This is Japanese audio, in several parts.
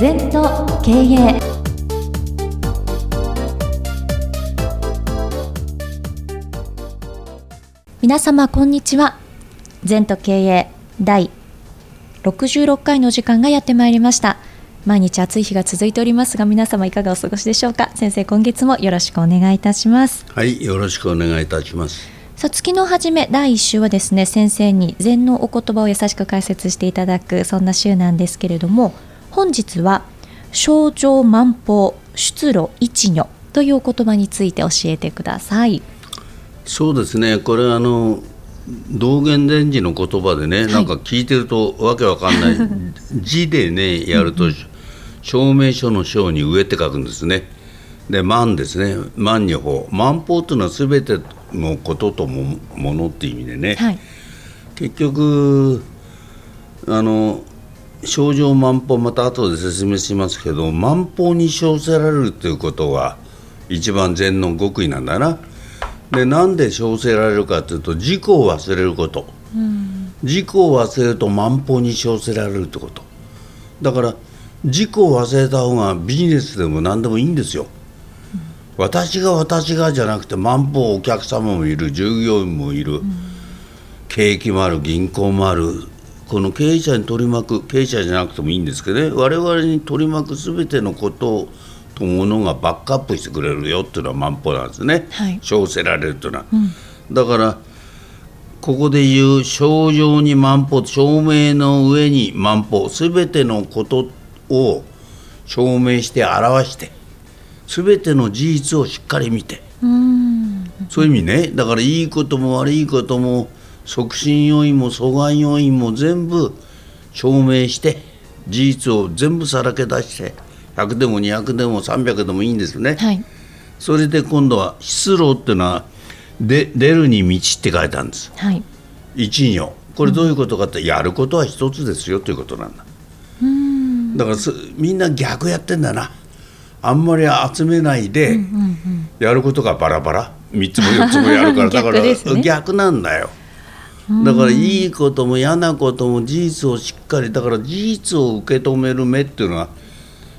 全と経営皆様こんにちは。全と経営第66回の時間がやってまいりました。毎日暑い日が続いておりますが皆様いかがお過ごしでしょうか？先生今月もよろしくお願いいたします。はいよろしくお願いいたします。さあ月の初め第1週はですね先生に禅のお言葉を優しく解説していただくそんな週なんですけれども本日は症状万法出路一如というお言葉について教えてください。そうですね。これあの道元禅師の言葉でね、はい、なんか聞いてるとわけわかんない字でねやると証明書の章に上って書くんですね。で万ですね。万に法。万法というのは全てのことともものっていう意味でね、はい、結局あの症状万法また後で説明しますけど万法に称せられるということが一番禅の極意なんだな。でなんで称せられるかというと自己を忘れること、うん、自己を忘れると万法に称せられるってこと。だから自己を忘れた方がビジネスでも何でもいいんですよ。私が私がじゃなくて万歩お客様もいる従業員もいる、うん、景気もある銀行もあるこの経営者に取り巻く経営者じゃなくてもいいんですけどね我々に取り巻く全てのこととものがバックアップしてくれるよっていうのは万歩なんですね、はい、称せられるというのは、うん、だからここで言う症状に万歩証明の上に万歩全てのことを証明して表して全ての事実をしっかり見て。そういう意味ね。だからいいことも悪いことも促進要因も阻害要因も全部証明して事実を全部さらけ出して100でも200でも300でもいいんですね、はい、それで今度は出路っていうのはで出るに道って書いてあるんです、はい、一行。これどういうことかって、やることは一つですよということなんだ。だからみんな逆やってんだな。あんまり集めないでやることがバラバラ。3つも4つもやるから。だから逆なんだよだからいいことも嫌なことも事実をしっかりだから事実を受け止める目っていうのは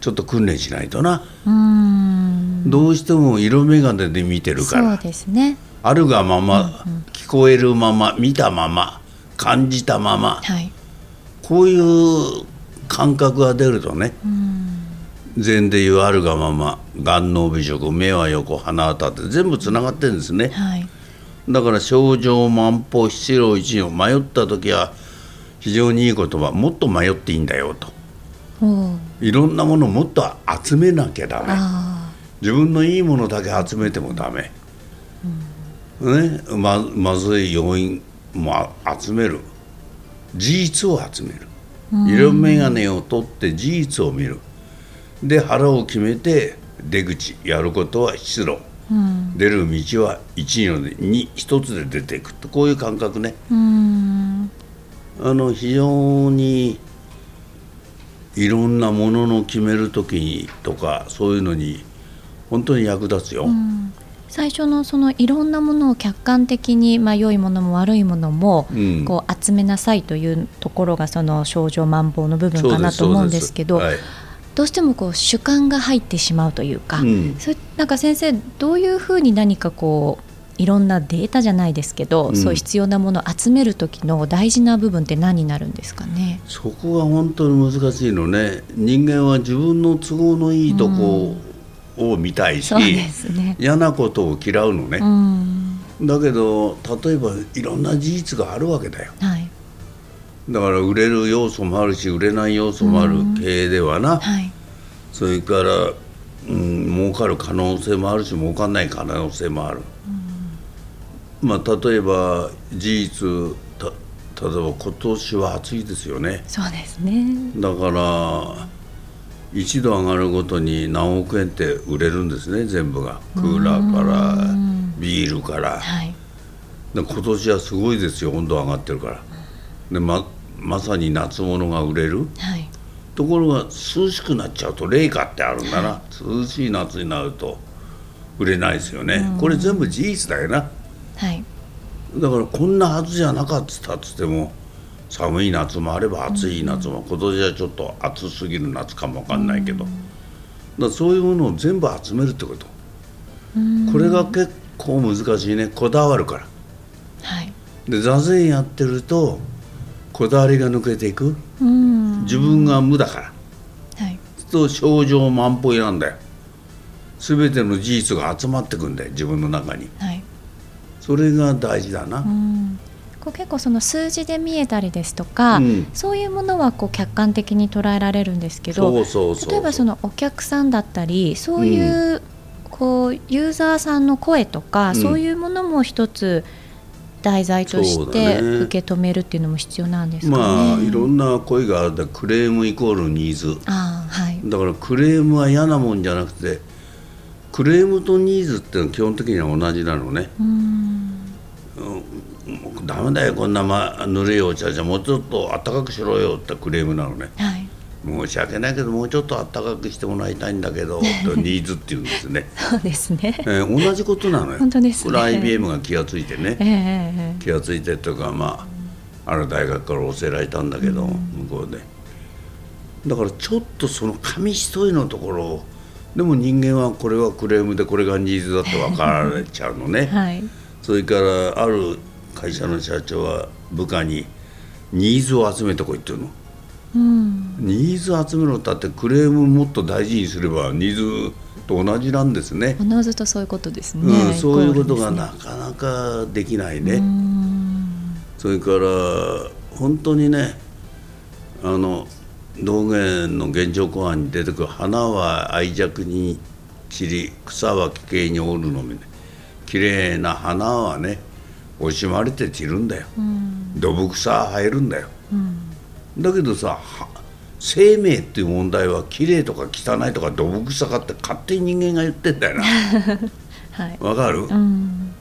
ちょっと訓練しないとな。どうしても色眼鏡で見てるから。そうですね。あるがまま、聞こえるまま見たまま感じたまま、はい、こういう感覚が出るとね、禅でいうあるがまま眼脳美食目は横鼻は立って全部つながってるんですね、はい、だから症状万歩七郎一を迷った時は非常にいい言葉もっと迷っていいんだよと。いろんなものをもっと集めなきゃダメ。自分のいいものだけ集めてもダメ、うん、ね？ままずい要因も集める。事実を集める。色眼鏡を取って事実を見る。で腹を決めて出口やることは出路、うん、出る道は一のに一つで出ていくとこういう感覚ね。あの非常にいろんなものの決める時にとかそういうのに本当に役立つよ。うん最初のそのいろんなものを客観的に、まあ、良いものも悪いものも、こう集めなさいというところがその症状万法の部分かなと思うんですけど、はい、どうしてもこう主観が入ってしまうというか、うん、それなんか先生どういうふうに何かこういろんなデータじゃないですけど、うん、そういう必要なものを集める時の大事な部分って何になるんですかね？そこが本当に難しいのね。人間は自分の都合のいいとこを見たいし、うんね、嫌なことを嫌うのね、うん、だけど例えばいろんな事実があるわけだよ、はいだから売れる要素もあるし売れない要素もある経営ではな、はい、それから、うん、儲かる可能性もあるし儲かんない可能性もある、まあ、例えば事実た例えば今年は暑いですよね。そうですね。だから一度上がるごとに何億円って売れるんですね全部が。クーラーからビールから、はい、で今年はすごいですよ温度上がってるから。でままさに夏物が売れる、はい、ところが涼しくなっちゃうと冷夏ってあるんだな、はい、涼しい夏になると売れないですよね、これ全部事実だよな、はい、だからこんなはずじゃなかったっつっても寒い夏もあれば暑い夏も、今年はちょっと暑すぎる夏かもわかんないけど、だそういうものを全部集めるってこと、これが結構難しいね。こだわるから、はい、で座禅やってるとこだわりが抜けていく、自分が無だから、はい、と症状満帆なんだよ全ての事実が集まってくんだよ自分の中に、はい、それが大事だな、こう結構その数字で見えたりですとか、うん、そういうものはこう客観的に捉えられるんですけど例えばそのお客さんだったりそういう、うん、こうユーザーさんの声とか、うん、そういうものも一つ題材として受け止めるっていうのも必要なんですか、ね、まあいろんな声がある。クレームイコールニーズ。あ、はい、だからクレームは嫌なもんじゃなくてクレームとニーズっていうのは基本的には同じなのね。うん。ダメだよこんな、ま、ぬるいお茶じゃもうちょっとあったかくしろよってクレームなのね、はい、申し訳ないけどもうちょっとあったかくしてもらいたいんだけどとニーズっていうんですね。そうですね、えー、同じことなのよ。本当です、ね、これ IBM が気が付いてね、えー、気が付いてというかまあある大学から教えられたんだけど、うん、向こうで。だからちょっとその紙一重のところをでも人間はこれはクレームでこれがニーズだって分かられちゃうのね、はい、それからある会社の社長は部下にニーズを集めてこいって言うの、うん、ニーズ集めろったってクレームもっと大事にすればニーズと同じなんですね。おのずとそういうことですね、うん、そういうことがなかなかできないね、それから本当にねあの道元の現状公案に出てくる花は愛着に散り草は奇形におるのみね。綺麗な花はね惜しまれて散るんだよ、うん、土木さ生えるんだよ、うん、だけどさ生命っていう問題は綺麗とか汚いとか土木さかって勝手に人間が言ってんだよな。わ、はい、かる、うん、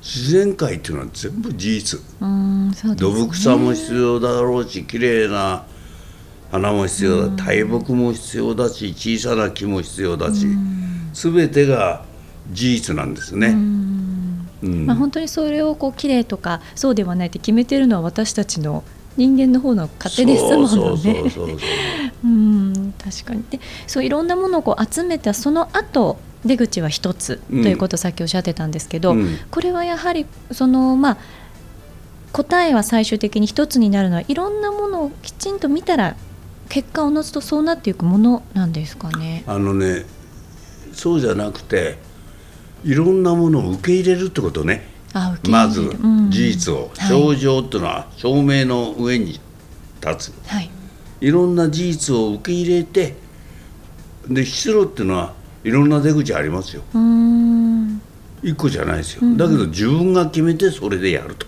自然界っていうのは全部事実、ね、土木さも必要だろうし綺麗な花も必要だ。大木も必要だし小さな木も必要だし、全てが事実なんですね。まあ、本当にそれをこう綺麗とかそうではないって決めてるのは私たちの人間の方の勝手ですものね。うん確かに。でそういろんなものをこう集めたその後出口は一つということをさっきおっしゃってたんですけど、うん、これはやはりそのまあ答えは最終的に一つになるのはいろんなものをきちんと見たら結果をのずとそうなっていくものなんですかね。あのねそうじゃなくていろんなものを受け入れるってことねまず事実を、症状っていうのは証明の上に立つ、はい、いろんな事実を受け入れてで出路っていうのはいろんな出口ありますよ。一個じゃないですよ、うん、だけど自分が決めてそれでやると、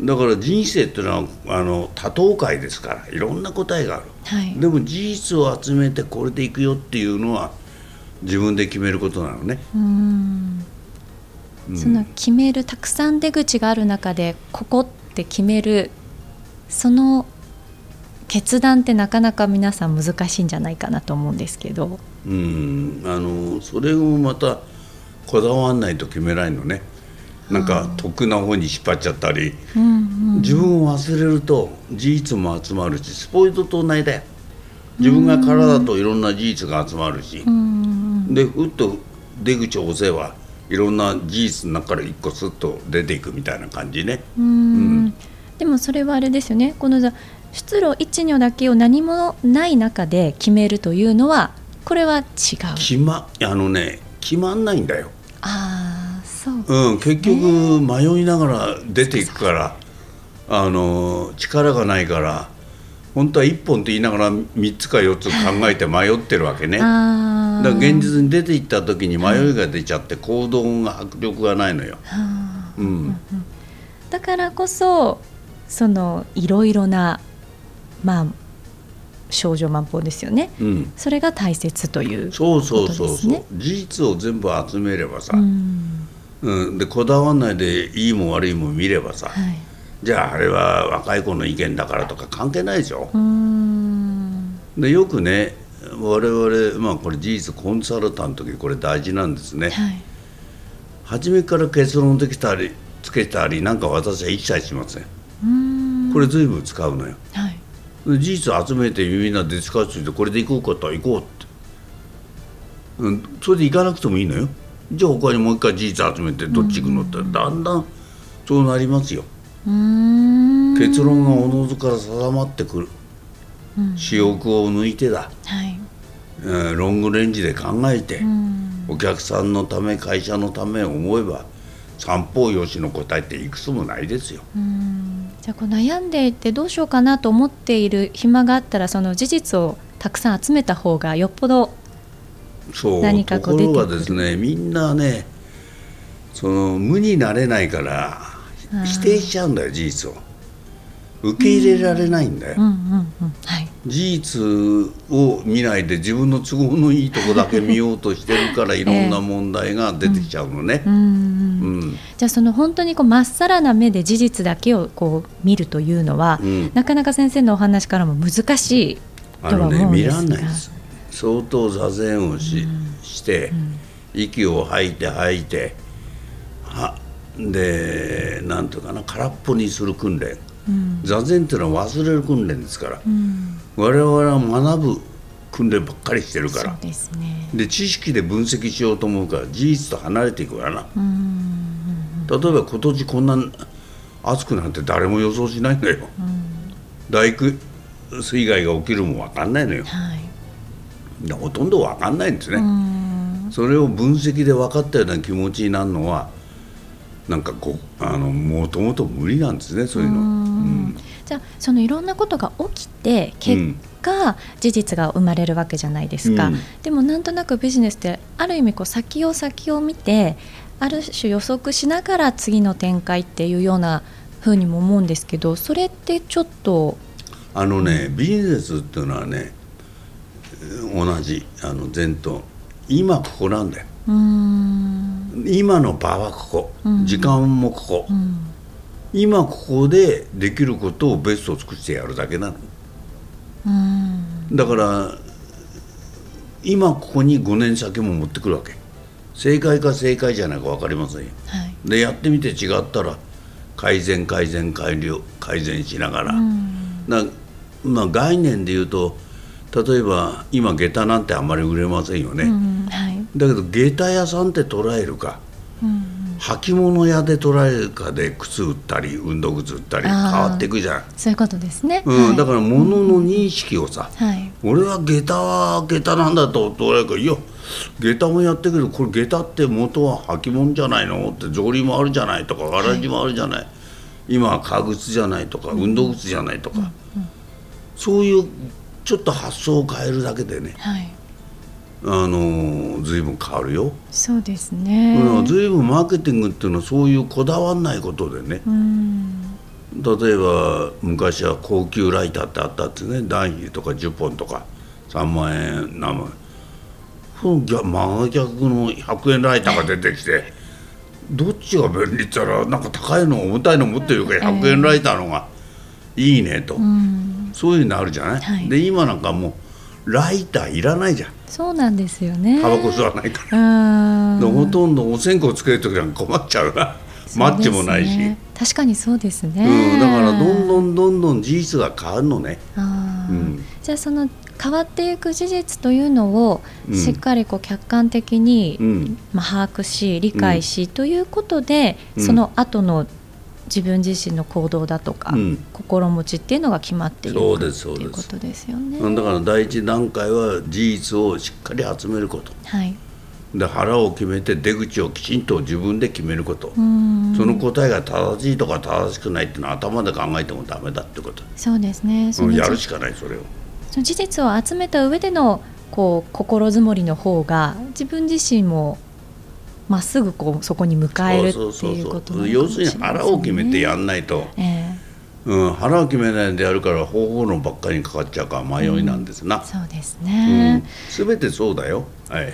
だから人生っていうのはあの多党会ですからいろんな答えがある、はい、でも事実を集めてこれでいくよっていうのは自分で決めることなのね。うん。その決めるたくさん出口がある中でここって決めるその決断ってなかなか皆さん難しいんじゃないかなと思うんですけど。うん。あのそれもまたこだわらないと決めないのね。なんか得な方に引っ張っちゃったり、うんうん、自分を忘れると事実も集まるしスポイトと同じだよ。自分が空だといろんな事実が集まるし、うん。でふっと出口を押せばいろんな事実の中から一個すっと出ていくみたいな感じね。うん、でもそれはあれですよね。この出路一如だけを何もない中で決めるというのはこれは違う。決まあのね決まんないんだよ。ああそう、うん、結局迷いながら出ていくからあの力がないから本当は1本って言いながら3つか4つ考えて迷ってるわけね。だから現実に出ていった時に迷いが出ちゃって行動が迫力がないのよ。うん、だからこそそのいろいろなまあ少女万歩ですよね、うん、それが大切という、ね、そうそうそうそう。事実を全部集めればさ、うん、うん、でこだわんないでいいも悪いも見ればさ、はい、じゃああれは若い子の意見だからとか関係ないでしょ。でよくね我々まあこれ事実コンサルタントの時これ大事なんですね、はい、初めから結論できたりつけたりなんか私は一切しません。これ随分使うのよ、はい、事実集めてみんなで使ってこれで行こうかと行こうって、うん、それで行かなくてもいいのよ。じゃあ他にもう一回事実集めてどっち行くのって。だんだんそうなりますよ。結論がおのずから定まってくる、うん、私欲を抜いてだ、はい。えー、ロングレンジで考えてお客さんのため会社のため思えば三方よしの答えっていくつもないですよ。じゃあこう悩んでいてどうしようかなと思っている暇があったらその事実をたくさん集めた方がよっぽど何かこう出てくるところがですねみんなねその無になれないから否定しちゃうんだよ事実を受け入れられないんだよ、事実を見ないで自分の都合のいいとこだけ見ようとしてるからいろんな問題が出てきちゃうのね、じゃあその本当にこうまっさらな目で事実だけをこう見るというのは、うん、なかなか先生のお話からも難しいとは思うんですが、ね、見らんないです。相当座禅をし,、して、息を吐いて吐いてはでなんていうかな空っぽにする訓練、うん、座禅っていうのは忘れる訓練ですから、うん、我々は学ぶ訓練ばっかりしてるから。で、ね、知識で分析しようと思うから事実と離れていくからな、例えば今年こんな暑くなんて誰も予想しないんだよ、大水害が起きるも分かんないのよ、はい、ほとんど分かんないんですね。それを分析で分かったような気持ちになるのはなんかこうあのもともと無理なんですねそういうの。うん、じゃあそのいろんなことが起きて結果、事実が生まれるわけじゃないですか、うん、でもなんとなくビジネスってある意味こう先を先を見てある種予測しながら次の展開っていうようなふうにも思うんですけどそれってちょっとあのね、ビジネスっていうのはね同じあの前頭。今ここなんだよ。今の場はここ、時間もここ、うん、今ここでできることをベストを尽くしてやるだけなの、だから今ここに5年先も持ってくるわけ。正解か正解じゃないか分かりませんよ、はい、でやってみて違ったら改善改善改良改善しながら、うん、だまあ、概念で言うと例えば今下駄なんてあんまり売れませんよね、うんはい、だけど下駄屋さんって捉えるか、うん履物屋で捉えるかで靴売ったり運動靴売ったり変わっていくじゃん。そういうことですね、うん、はい、だから物の認識をさ、はい、俺は下駄は下駄なんだと捉えるかいや下駄もやってくる。これ下駄って元は履物じゃないのって草履もあるじゃないとかわらじもあるじゃない、はい、今は革靴じゃないとか運動靴じゃないとか、うんうん、そういうちょっと発想を変えるだけでね、はい、あの随分変わるよ。そうですね、うん、随分マーケティングっていうのはそういうこだわんないことでね、例えば昔は高級ライターってあったってねダンヒルとか10本とか3万円何万円真逆の100円ライターが出てきてどっちが便利って言ったらなんか高いの重たいの持ってるから100円ライターのがいいねと、そういうのあるじゃない、はい、で今なんかもうライターいらないじゃん。そうなんですよね。タバコ吸わないから。ほとんどお線香つける時なんか困っちゃうな。マッチもないし、確かにそうですね、うん、だからどんどんどんどん事実が変わるのね、うん、じゃあその変わっていく事実というのをしっかりこう客観的に、うん、まあ、把握し理解し、ということで、その後の自分自身の行動だとか、うん、心持ちっていうのが決まっているそうですそうです。いうことですよね。だから第一段階は事実をしっかり集めること、はい、で腹を決めて出口をきちんと自分で決めること。その答えが正しいとか正しくないっていうのは頭で考えてもダメだってこと。そうですね。そやるしかないそれを。その事実を集めた上でのこう心づもりの方が自分自身もまっすぐこうそこに迎えるっていうことな、ね、要するに腹を決めてやんないと、えー、うん、腹を決めないでやるから方法論ばっかりにかかっちゃうから迷いなんですな、うん、そうですね、す、う、べ、ん、てそうだよ。はい、はい。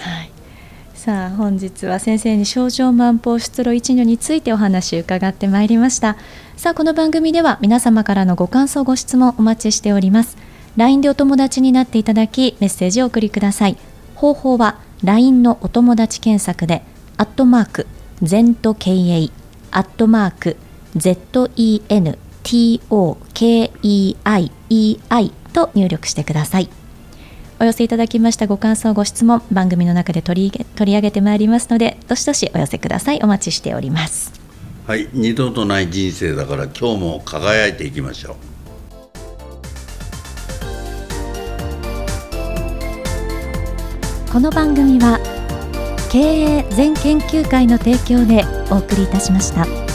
さあ本日は先生に症状万法出路一如についてお話伺ってまいりました。さあこの番組では皆様からのご感想ご質問お待ちしております。LINE でお友達になっていただきメッセージをお送りください。方法は LINE のお友達検索でアットマーク ZENTKA アットマーク ZENTKA TOKEIEI と入力してください。お寄せいただきましたご感想ご質問番組の中で取り取り上げてまいりますのでどしどしお寄せください。お待ちしております。はい二度とない人生だから今日も輝いていきましょう。この番組は経営全研究会の提供でお送りいたしました。